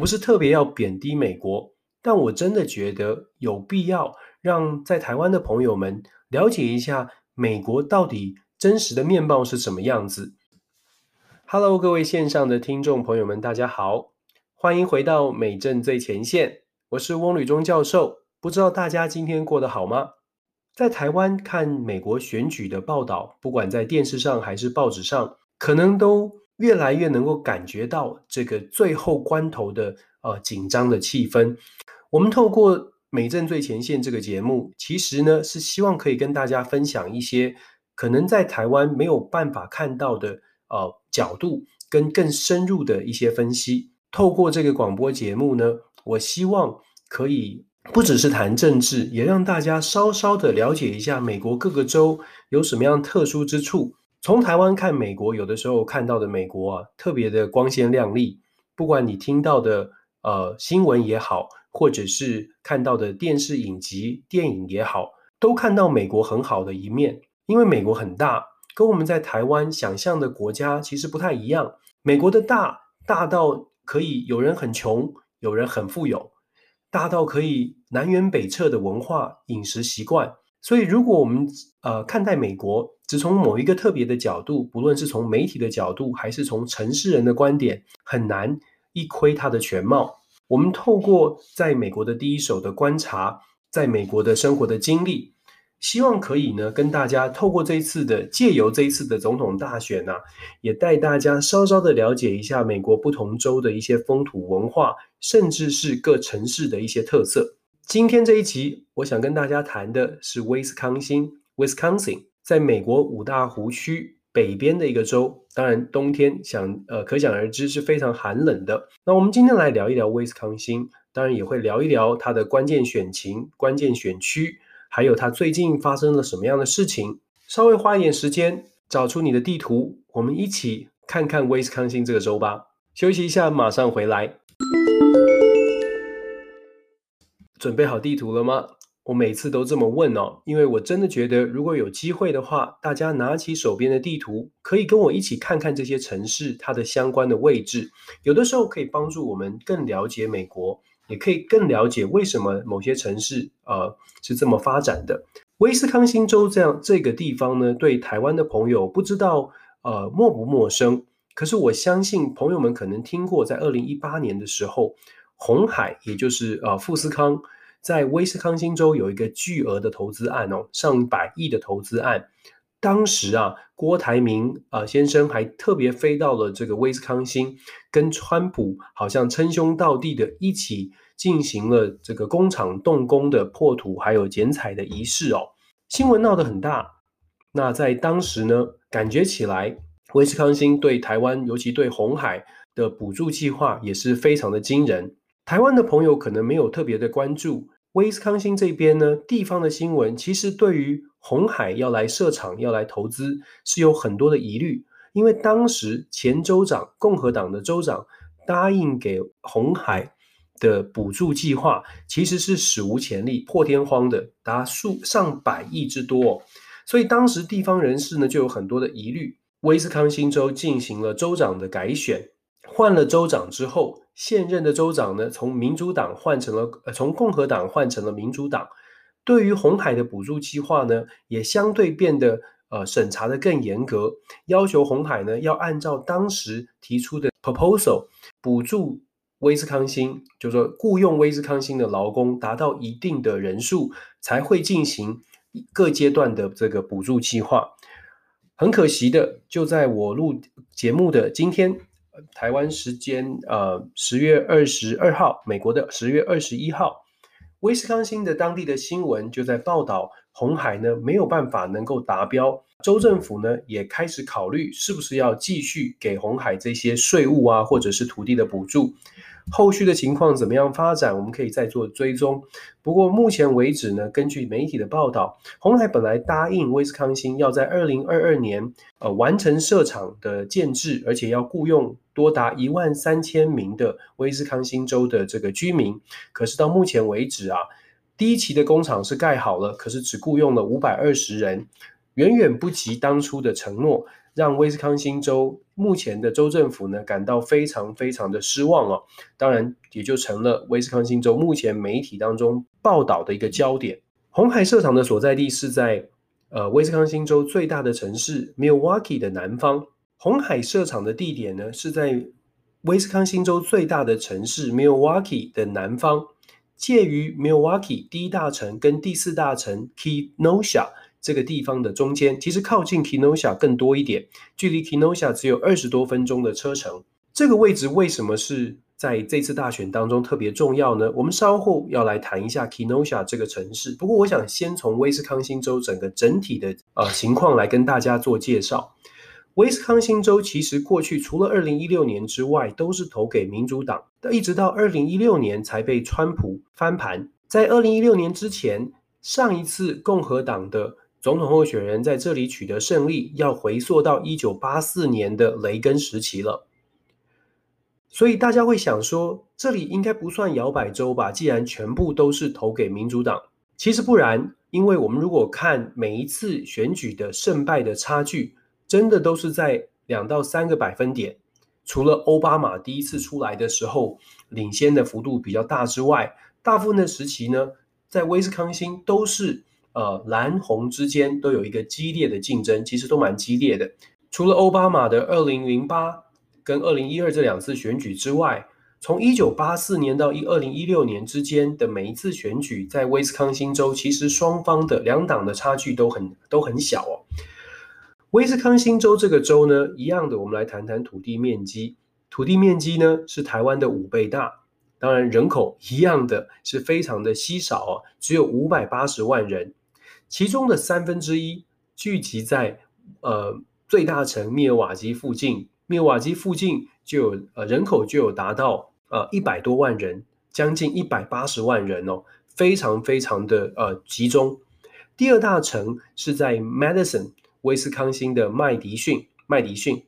不是特别要贬低美国，但我真的觉得有必要让在台湾的朋友们了解一下美国到底真实的面貌是什么样子。Hello，各位线上的听众朋友们，大家好，欢迎回到美政最前线，我是翁履忠教授。不知道大家今天过得好吗？在台湾看美国选举的报道，不管在电视上还是报纸上，可能都越来越能够感觉到这个最后关头的呃紧张的气氛。我们透过《美政最前线》这个节目，其实呢是希望可以跟大家分享一些可能在台湾没有办法看到的呃角度跟更深入的一些分析。透过这个广播节目呢，我希望可以不只是谈政治，也让大家稍稍的了解一下美国各个州有什么样特殊之处。从台湾看美国，有的时候看到的美国啊，特别的光鲜亮丽。不管你听到的呃新闻也好，或者是看到的电视影集、电影也好，都看到美国很好的一面。因为美国很大，跟我们在台湾想象的国家其实不太一样。美国的大，大到可以有人很穷，有人很富有，大到可以南辕北辙的文化、饮食习惯。所以，如果我们呃看待美国，只从某一个特别的角度，不论是从媒体的角度，还是从城市人的观点，很难一窥它的全貌。我们透过在美国的第一手的观察，在美国的生活的经历，希望可以呢跟大家透过这一次的借由这一次的总统大选呢、也带大家稍稍的了解一下美国不同州的一些风土文化，甚至是各城市的一些特色。今天这一集，我想跟大家谈的是威斯康星 （Wisconsin），在美国五大湖区北边的一个州。当然，冬天想呃，可想而知是非常寒冷的。那我们今天来聊一聊威斯康星，当然也会聊一聊它的关键选情、关键选区，还有它最近发生了什么样的事情。稍微花一点时间，找出你的地图，我们一起看看威斯康星这个州吧。休息一下，马上回来。准备好地图了吗？我每次都这么问哦，因为我真的觉得，如果有机会的话，大家拿起手边的地图，可以跟我一起看看这些城市它的相关的位置，有的时候可以帮助我们更了解美国，也可以更了解为什么某些城市呃是这么发展的。威斯康星州这样这个地方呢，对台湾的朋友不知道呃陌不陌生，可是我相信朋友们可能听过，在二零一八年的时候。红海，也就是呃富士康，在威斯康星州有一个巨额的投资案哦，上百亿的投资案。当时啊，郭台铭啊、先生还特别飞到了这个威斯康星，跟川普好像称兄道弟的一起进行了这个工厂动工的破土还有剪彩的仪式哦。新闻闹得很大。那在当时呢，感觉起来威斯康星对台湾，尤其对红海的补助计划也是非常的惊人。台湾的朋友可能没有特别的关注，威斯康星这边呢，地方的新闻其实对于红海要来设厂、要来投资是有很多的疑虑，因为当时前州长共和党的州长答应给红海的补助计划其实是史无前例、破天荒的，达数上百亿之多，所以当时地方人士呢就有很多的疑虑。威斯康星州进行了州长的改选。换了州长之后，现任的州长呢，从民主党换成了，呃，从共和党换成了民主党。对于红海的补助计划呢，也相对变得呃审查得更严格，要求红海呢要按照当时提出的 proposal 补助威斯康星，就是说雇佣威斯康星的劳工达到一定的人数，才会进行各阶段的这个补助计划。很可惜的，就在我录节目的今天。台湾时间呃十月二十二号，美国的十月二十一号，威斯康星的当地的新闻就在报道，红海呢没有办法能够达标，州政府呢也开始考虑是不是要继续给红海这些税务啊，或者是土地的补助。后续的情况怎么样发展，我们可以再做追踪。不过目前为止呢，根据媒体的报道，鸿海本来答应威斯康星要在二零二二年呃完成设厂的建制，而且要雇佣多达一万三千名的威斯康星州的这个居民。可是到目前为止啊，第一期的工厂是盖好了，可是只雇佣了五百二十人，远远不及当初的承诺。让威斯康星州目前的州政府呢感到非常非常的失望哦。当然，也就成了威斯康星州目前媒体当中报道的一个焦点。红海设厂的所在地是在呃威斯康星州最大的城市 Milwaukee 的南方。红海设厂的地点呢是在威斯康星州最大的城市 Milwaukee 的南方，介于 Milwaukee 第一大城跟第四大城 Kenosha。这个地方的中间，其实靠近 Kinosha 更多一点，距离 Kinosha 只有二十多分钟的车程。这个位置为什么是在这次大选当中特别重要呢？我们稍后要来谈一下 Kinosha 这个城市。不过，我想先从威斯康星州整个整体的呃情况来跟大家做介绍。威斯康星州其实过去除了二零一六年之外，都是投给民主党，一直到二零一六年才被川普翻盘。在二零一六年之前，上一次共和党的总统候选人在这里取得胜利，要回溯到一九八四年的雷根时期了。所以大家会想说，这里应该不算摇摆州吧？既然全部都是投给民主党，其实不然。因为我们如果看每一次选举的胜败的差距，真的都是在两到三个百分点。除了奥巴马第一次出来的时候领先的幅度比较大之外，大部分的时期呢，在威斯康星都是。呃，蓝红之间都有一个激烈的竞争，其实都蛮激烈的。除了奥巴马的二零零八跟二零一二这两次选举之外，从一九八四年到一二零一六年之间的每一次选举，在威斯康星州，其实双方的两党的差距都很都很小哦。威斯康星州这个州呢，一样的，我们来谈谈土地面积。土地面积呢，是台湾的五倍大，当然人口一样的是非常的稀少哦，只有五百八十万人。其中的三分之一聚集在呃最大城密尔瓦基附近，密尔瓦基附近就有呃人口就有达到呃一百多万人，将近一百八十万人哦，非常非常的呃集中。第二大城是在 Madison 威斯康星的麦迪逊，麦迪逊，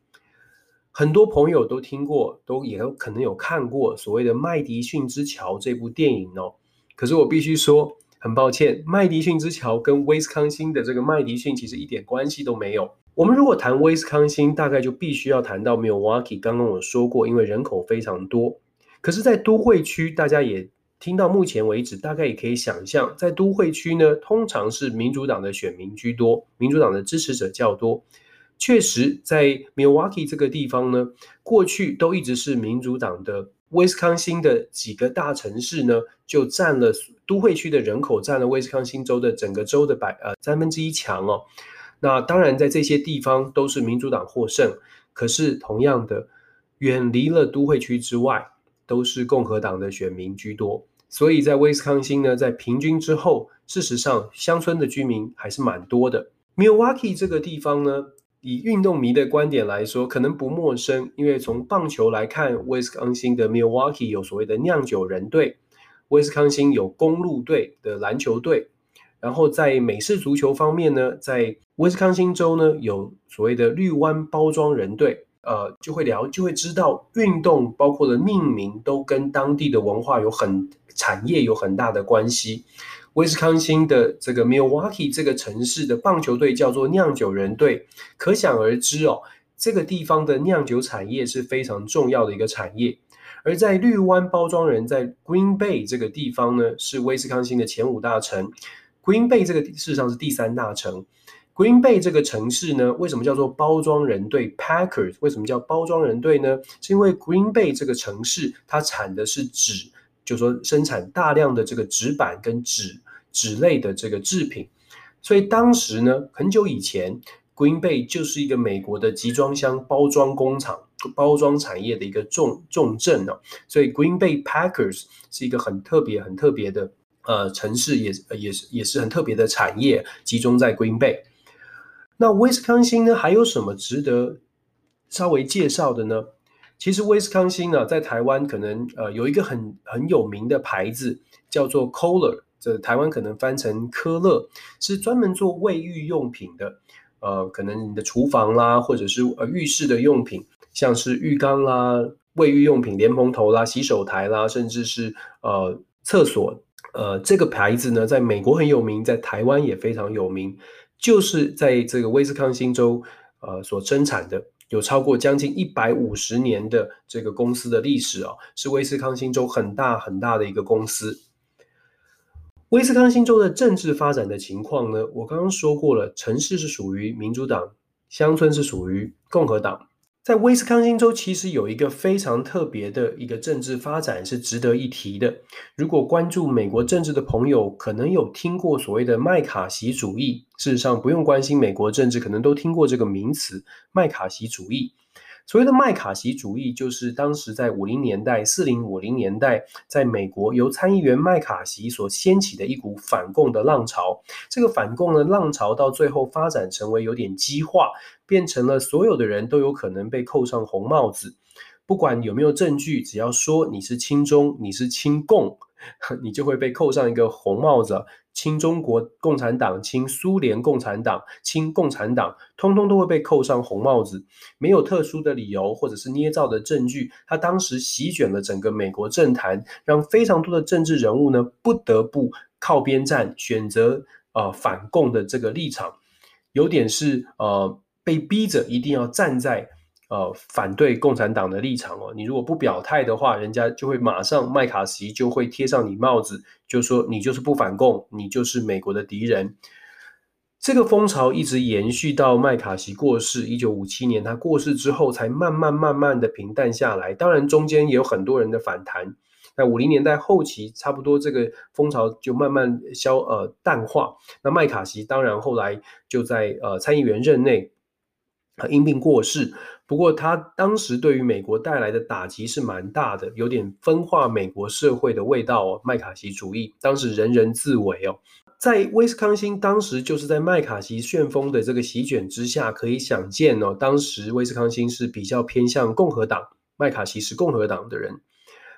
很多朋友都听过，都也有可能有看过所谓的麦迪逊之桥这部电影哦。可是我必须说。很抱歉，麦迪逊之桥跟威斯康星的这个麦迪逊其实一点关系都没有。我们如果谈威斯康星，大概就必须要谈到 Milwaukee。刚刚我说过，因为人口非常多。可是，在都会区，大家也听到目前为止，大概也可以想象，在都会区呢，通常是民主党的选民居多，民主党的支持者较多。确实，在 Milwaukee 这个地方呢，过去都一直是民主党的。威斯康星的几个大城市呢，就占了都会区的人口，占了威斯康星州的整个州的百呃三分之一强哦。那当然，在这些地方都是民主党获胜，可是同样的，远离了都会区之外，都是共和党的选民居多。所以在威斯康星呢，在平均之后，事实上乡村的居民还是蛮多的。Milwaukee 这个地方呢，以运动迷的观点来说，可能不陌生，因为从棒球来看，威斯康星的 Milwaukee 有所谓的酿酒人队，威斯康星有公路队的篮球队，然后在美式足球方面呢，在威斯康星州呢有所谓的绿湾包装人队，呃，就会聊就会知道，运动包括了命名都跟当地的文化有很产业有很大的关系。威斯康星的这个 Milwaukee 这个城市的棒球队叫做酿酒人队，可想而知哦，这个地方的酿酒产业是非常重要的一个产业。而在绿湾包装人在 Green Bay 这个地方呢，是威斯康星的前五大城。Green Bay 这个事实上是第三大城。Green Bay 这个城市呢，为什么叫做包装人队 Packers？为什么叫包装人队呢？是因为 Green Bay 这个城市它产的是纸。就说生产大量的这个纸板跟纸纸类的这个制品，所以当时呢，很久以前，Green Bay 就是一个美国的集装箱包装工厂、包装产业的一个重重镇哦。所以 Green Bay Packers 是一个很特别、很特别的呃城市，也也是也是很特别的产业集中在 Green Bay。那威斯康星呢，还有什么值得稍微介绍的呢？其实威斯康星呢，在台湾可能呃有一个很很有名的牌子叫做 Kohler，这台湾可能翻成科勒，是专门做卫浴用品的。呃，可能你的厨房啦，或者是呃浴室的用品，像是浴缸啦、卫浴用品、莲蓬头啦、洗手台啦，甚至是呃厕所。呃，这个牌子呢，在美国很有名，在台湾也非常有名，就是在这个威斯康星州。呃所生产的，有超过将近一百五十年的这个公司的历史哦，是威斯康星州很大很大的一个公司。威斯康星州的政治发展的情况呢，我刚刚说过了，城市是属于民主党，乡村是属于共和党。在威斯康星州，其实有一个非常特别的一个政治发展是值得一提的。如果关注美国政治的朋友，可能有听过所谓的麦卡锡主义。事实上，不用关心美国政治，可能都听过这个名词——麦卡锡主义。所谓的麦卡锡主义，就是当时在五零年代、四零五零年代，在美国由参议员麦卡锡所掀起的一股反共的浪潮。这个反共的浪潮到最后发展成为有点激化，变成了所有的人都有可能被扣上红帽子，不管有没有证据，只要说你是亲中、你是亲共，你就会被扣上一个红帽子。亲中国共产党、亲苏联共产党、亲共产党，通通都会被扣上红帽子。没有特殊的理由或者是捏造的证据，他当时席卷了整个美国政坛，让非常多的政治人物呢不得不靠边站，选择呃反共的这个立场，有点是呃被逼着一定要站在。呃，反对共产党的立场哦，你如果不表态的话，人家就会马上麦卡锡就会贴上你帽子，就说你就是不反共，你就是美国的敌人。这个风潮一直延续到麦卡锡过世，一九五七年他过世之后，才慢慢慢慢的平淡下来。当然中间也有很多人的反弹，那五零年代后期，差不多这个风潮就慢慢消呃淡化。那麦卡锡当然后来就在呃参议员任内。因病过世，不过他当时对于美国带来的打击是蛮大的，有点分化美国社会的味道哦。麦卡锡主义，当时人人自危哦。在威斯康星，当时就是在麦卡锡旋风的这个席卷之下，可以想见哦，当时威斯康星是比较偏向共和党，麦卡锡是共和党的人。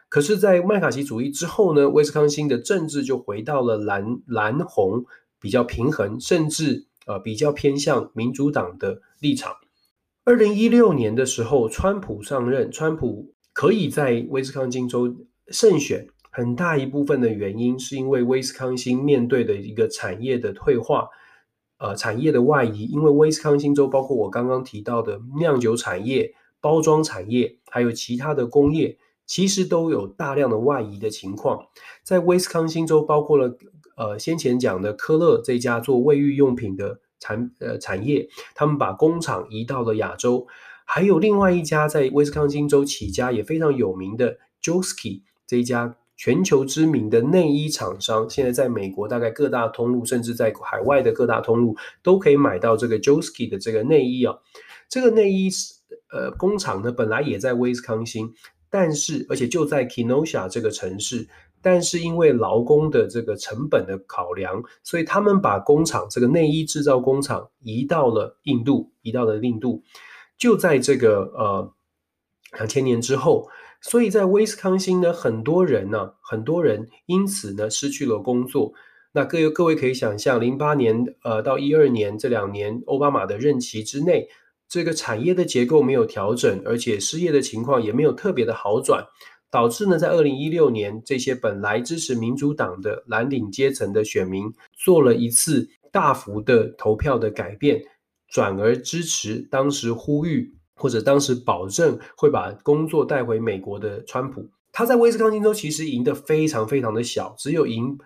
可是，在麦卡锡主义之后呢，威斯康星的政治就回到了蓝蓝红比较平衡，甚至呃比较偏向民主党的立场。二零一六年的时候，川普上任，川普可以在威斯康星州胜选，很大一部分的原因是因为威斯康星面对的一个产业的退化，呃，产业的外移，因为威斯康星州包括我刚刚提到的酿酒产业、包装产业，还有其他的工业，其实都有大量的外移的情况。在威斯康星州，包括了呃先前讲的科勒这家做卫浴用品的。产呃产业，他们把工厂移到了亚洲，还有另外一家在威斯康星州起家也非常有名的 Josky 这一家全球知名的内衣厂商，现在在美国大概各大通路，甚至在海外的各大通路都可以买到这个 Josky 的这个内衣啊。这个内衣是呃工厂呢，本来也在威斯康星，但是而且就在 Kenosha 这个城市。但是因为劳工的这个成本的考量，所以他们把工厂这个内衣制造工厂移到了印度，移到了印度。就在这个呃两千年之后，所以在威斯康星呢，很多人呢、很多人因此呢失去了工作。那各位各位可以想象，零八年呃到一二年这两年奥巴马的任期之内，这个产业的结构没有调整，而且失业的情况也没有特别的好转。导致呢，在二零一六年，这些本来支持民主党的蓝领阶层的选民做了一次大幅的投票的改变，转而支持当时呼吁或者当时保证会把工作带回美国的川普。他在威斯康星州其实赢得非常非常的小，只有赢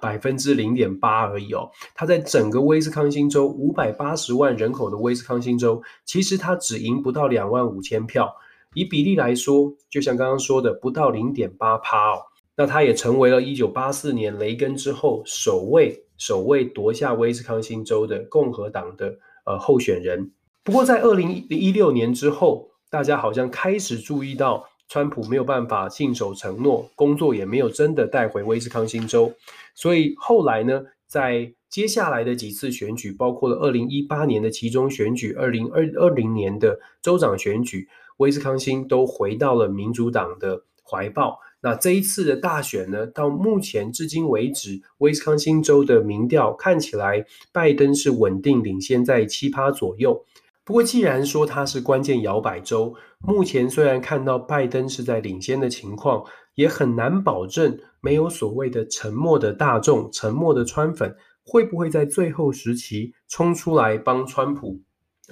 百分之零点八而已哦。他在整个威斯康星州五百八十万人口的威斯康星州，其实他只赢不到两万五千票。以比例来说，就像刚刚说的，不到零点八趴哦。那他也成为了一九八四年雷根之后首位首位夺下威斯康星州的共和党的呃候选人。不过在二零一六年之后，大家好像开始注意到，川普没有办法信守承诺，工作也没有真的带回威斯康星州。所以后来呢，在接下来的几次选举，包括了二零一八年的其中选举，二零二二零年的州长选举。威斯康星都回到了民主党的怀抱。那这一次的大选呢，到目前至今为止，威斯康星州的民调看起来，拜登是稳定领先在七趴左右。不过，既然说它是关键摇摆州，目前虽然看到拜登是在领先的情况，也很难保证没有所谓的沉默的大众、沉默的川粉会不会在最后时期冲出来帮川普。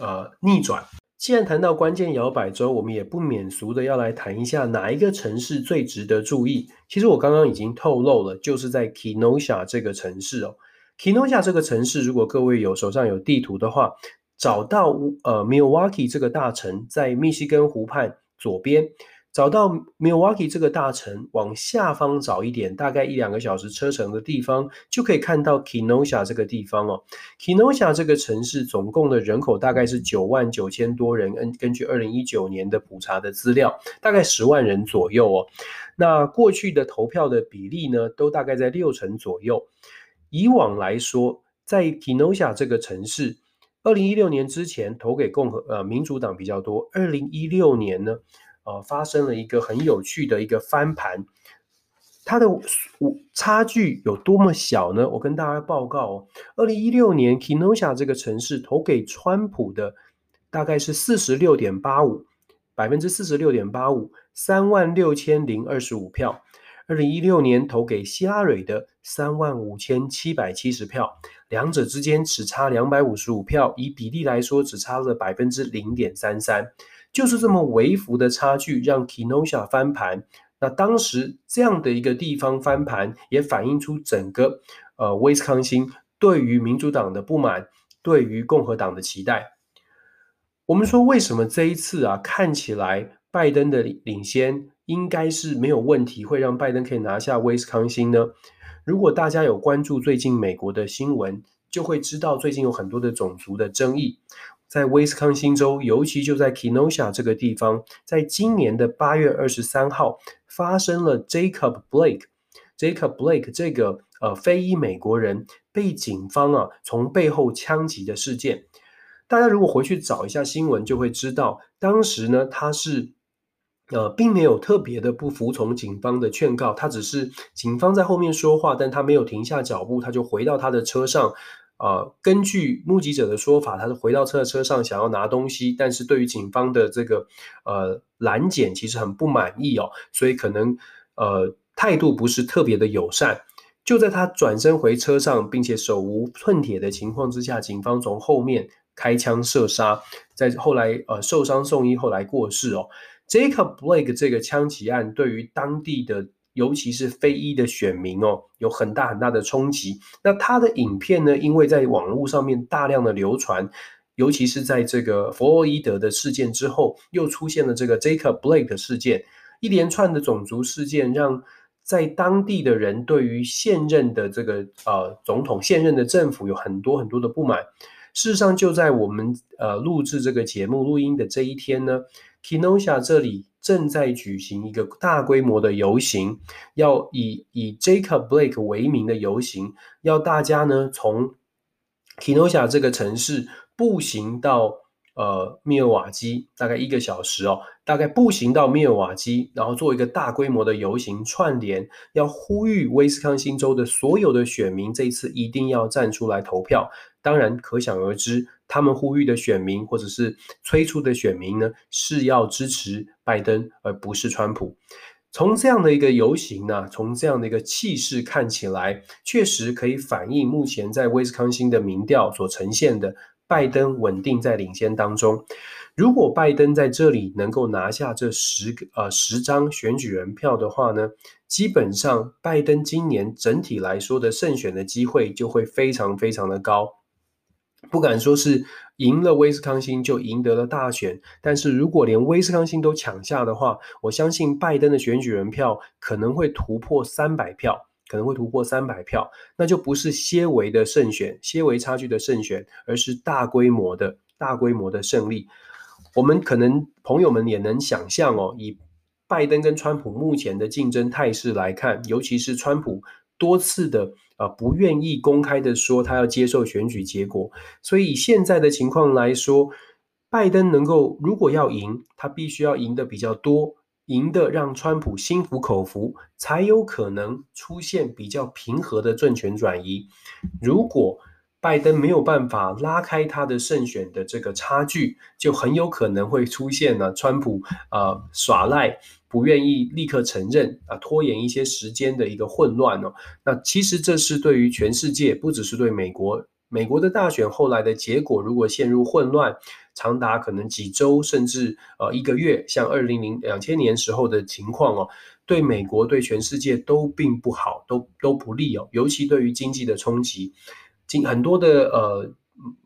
呃逆转。既然谈到关键摇摆州，我们也不免俗的要来谈一下哪一个城市最值得注意。其实我刚刚已经透露了，就是在 Kenosha 这个城市哦。Kenosha 这个城市，如果各位有手上有地图的话，找到呃 Milwaukee 这个大城在密西根湖畔左边。找到 Milwaukee 这个大城，往下方找一点，大概一两个小时车程的地方，就可以看到 Kenosha 这个地方哦。Kenosha 这个城市总共的人口大概是九万九千多人，根根据二零一九年的普查的资料，大概十万人左右哦。那过去的投票的比例呢，都大概在六成左右。以往来说，在 Kenosha 这个城市，二零一六年之前投给共和呃民主党比较多，二零一六年呢，呃，发生了一个很有趣的一个翻盘，它的差距有多么小呢？我跟大家报告哦，二零一六年 Kenosha 这个城市投给川普的大概是四十六点八五，百分之四十六点八五，三万六千零二十五票。二零一六年投给希拉蕊的三万五千七百七十票，两者之间只差两百五十五票，以比例来说，只差了百分之零点三三。就是这么微幅的差距，让 Kenosha 翻盘。那当时这样的一个地方翻盘，也反映出整个呃威斯康星对于民主党的不满，对于共和党的期待。我们说，为什么这一次啊，看起来拜登的领先应该是没有问题，会让拜登可以拿下威斯康星呢？如果大家有关注最近美国的新闻，就会知道最近有很多的种族的争议。在威斯康星州，尤其就在 Kenosha 这个地方，在今年的八月二十三号，发生了 Jacob Blake Jacob Blake 这个呃非裔美国人被警方啊从背后枪击的事件。大家如果回去找一下新闻，就会知道，当时呢他是呃并没有特别的不服从警方的劝告，他只是警方在后面说话，但他没有停下脚步，他就回到他的车上。呃，根据目击者的说法，他是回到车的车上想要拿东西，但是对于警方的这个呃拦检其实很不满意哦，所以可能呃态度不是特别的友善。就在他转身回车上，并且手无寸铁的情况之下，警方从后面开枪射杀，在后来呃受伤送医，后来过世哦。Jacob Blake 这个枪击案对于当地的。尤其是非裔的选民哦，有很大很大的冲击。那他的影片呢，因为在网络上面大量的流传，尤其是在这个弗洛伊德的事件之后，又出现了这个 Jacob Blake 的事件，一连串的种族事件，让在当地的人对于现任的这个呃总统、现任的政府有很多很多的不满。事实上，就在我们呃录制这个节目录音的这一天呢，Kinosha 这里。正在举行一个大规模的游行，要以以 Jacob Blake 为名的游行，要大家呢从 Kenosha 这个城市步行到呃密尔瓦基，大概一个小时哦，大概步行到密尔瓦基，然后做一个大规模的游行串联，要呼吁威斯康星州的所有的选民这一次一定要站出来投票。当然，可想而知。他们呼吁的选民，或者是催促的选民呢，是要支持拜登，而不是川普。从这样的一个游行呢，从这样的一个气势看起来，确实可以反映目前在威斯康星的民调所呈现的拜登稳定在领先当中。如果拜登在这里能够拿下这十个呃十张选举人票的话呢，基本上拜登今年整体来说的胜选的机会就会非常非常的高。不敢说是赢了威斯康星就赢得了大选，但是如果连威斯康星都抢下的话，我相信拜登的选举人票可能会突破三百票，可能会突破三百票，那就不是些微的胜选、些微差距的胜选，而是大规模的大规模的胜利。我们可能朋友们也能想象哦，以拜登跟川普目前的竞争态势来看，尤其是川普。多次的、呃，不愿意公开的说他要接受选举结果，所以以现在的情况来说，拜登能够如果要赢，他必须要赢得比较多，赢得让川普心服口服，才有可能出现比较平和的政权转移。如果拜登没有办法拉开他的胜选的这个差距，就很有可能会出现呢，川普啊、耍赖。不愿意立刻承认啊，拖延一些时间的一个混乱哦。那其实这是对于全世界，不只是对美国。美国的大选后来的结果如果陷入混乱，长达可能几周甚至呃一个月，像二零零两千年时候的情况哦，对美国对全世界都并不好，都都不利哦，尤其对于经济的冲击，经很多的呃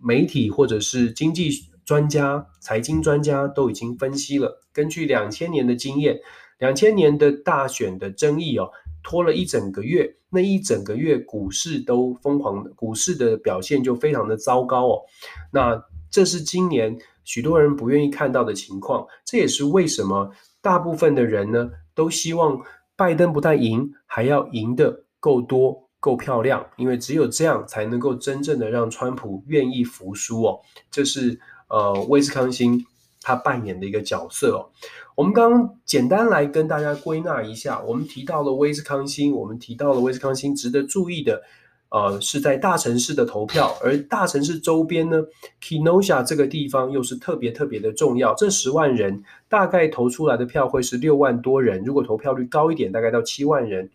媒体或者是经济专家、财经专家都已经分析了，根据两千年的经验，两千年的大选的争议哦。拖了一整个月，那一整个月股市都疯狂，股市的表现就非常的糟糕哦。那这是今年许多人不愿意看到的情况，这也是为什么大部分的人呢都希望拜登不但赢，还要赢得够多、够漂亮，因为只有这样才能够真正的让川普愿意服输哦。这是呃威斯康星他扮演的一个角色哦。我们刚刚简单来跟大家归纳一下，我们提到了威斯康星，我们提到了威斯康星，值得注意的，呃，是在大城市的投票，而大城市周边呢，Kenosha 这个地方又是特别特别的重要。这十万人大概投出来的票会是六万多人，如果投票率高一点，大概到七万人。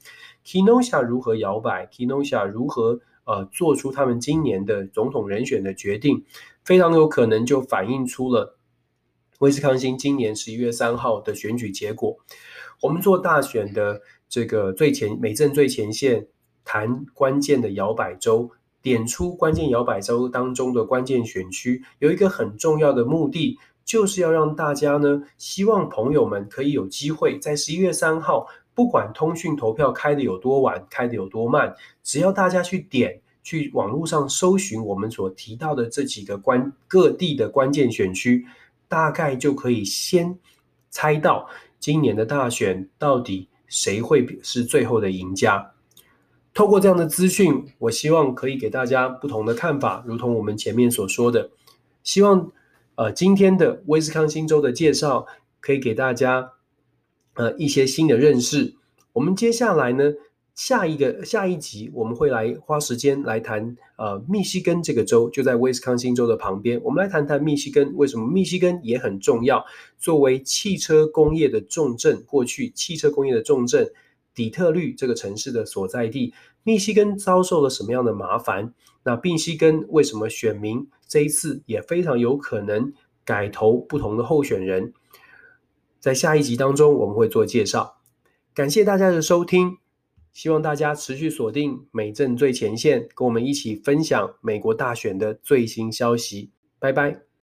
Kenosha 如何摇摆？Kenosha 如何呃做出他们今年的总统人选的决定？非常有可能就反映出了。威斯康星今年十一月三号的选举结果，我们做大选的这个最前美政最前线谈关键的摇摆州，点出关键摇摆州当中的关键选区，有一个很重要的目的，就是要让大家呢，希望朋友们可以有机会在十一月三号，不管通讯投票开得有多晚，开得有多慢，只要大家去点，去网络上搜寻我们所提到的这几个关各地的关键选区。大概就可以先猜到今年的大选到底谁会是最后的赢家。透过这样的资讯，我希望可以给大家不同的看法，如同我们前面所说的，希望呃今天的威斯康星州的介绍可以给大家呃一些新的认识。我们接下来呢，下一个下一集我们会来花时间来谈，呃，密西根这个州就在威斯康星州的旁边，我们来谈谈密西根为什么密西根也很重要。作为汽车工业的重镇，过去汽车工业的重镇，底特律这个城市的所在地，密西根遭受了什么样的麻烦？那密西根为什么选民这一次也非常有可能改投不同的候选人？在下一集当中我们会做介绍。感谢大家的收听。希望大家持续锁定美政最前线，跟我们一起分享美国大选的最新消息。拜拜。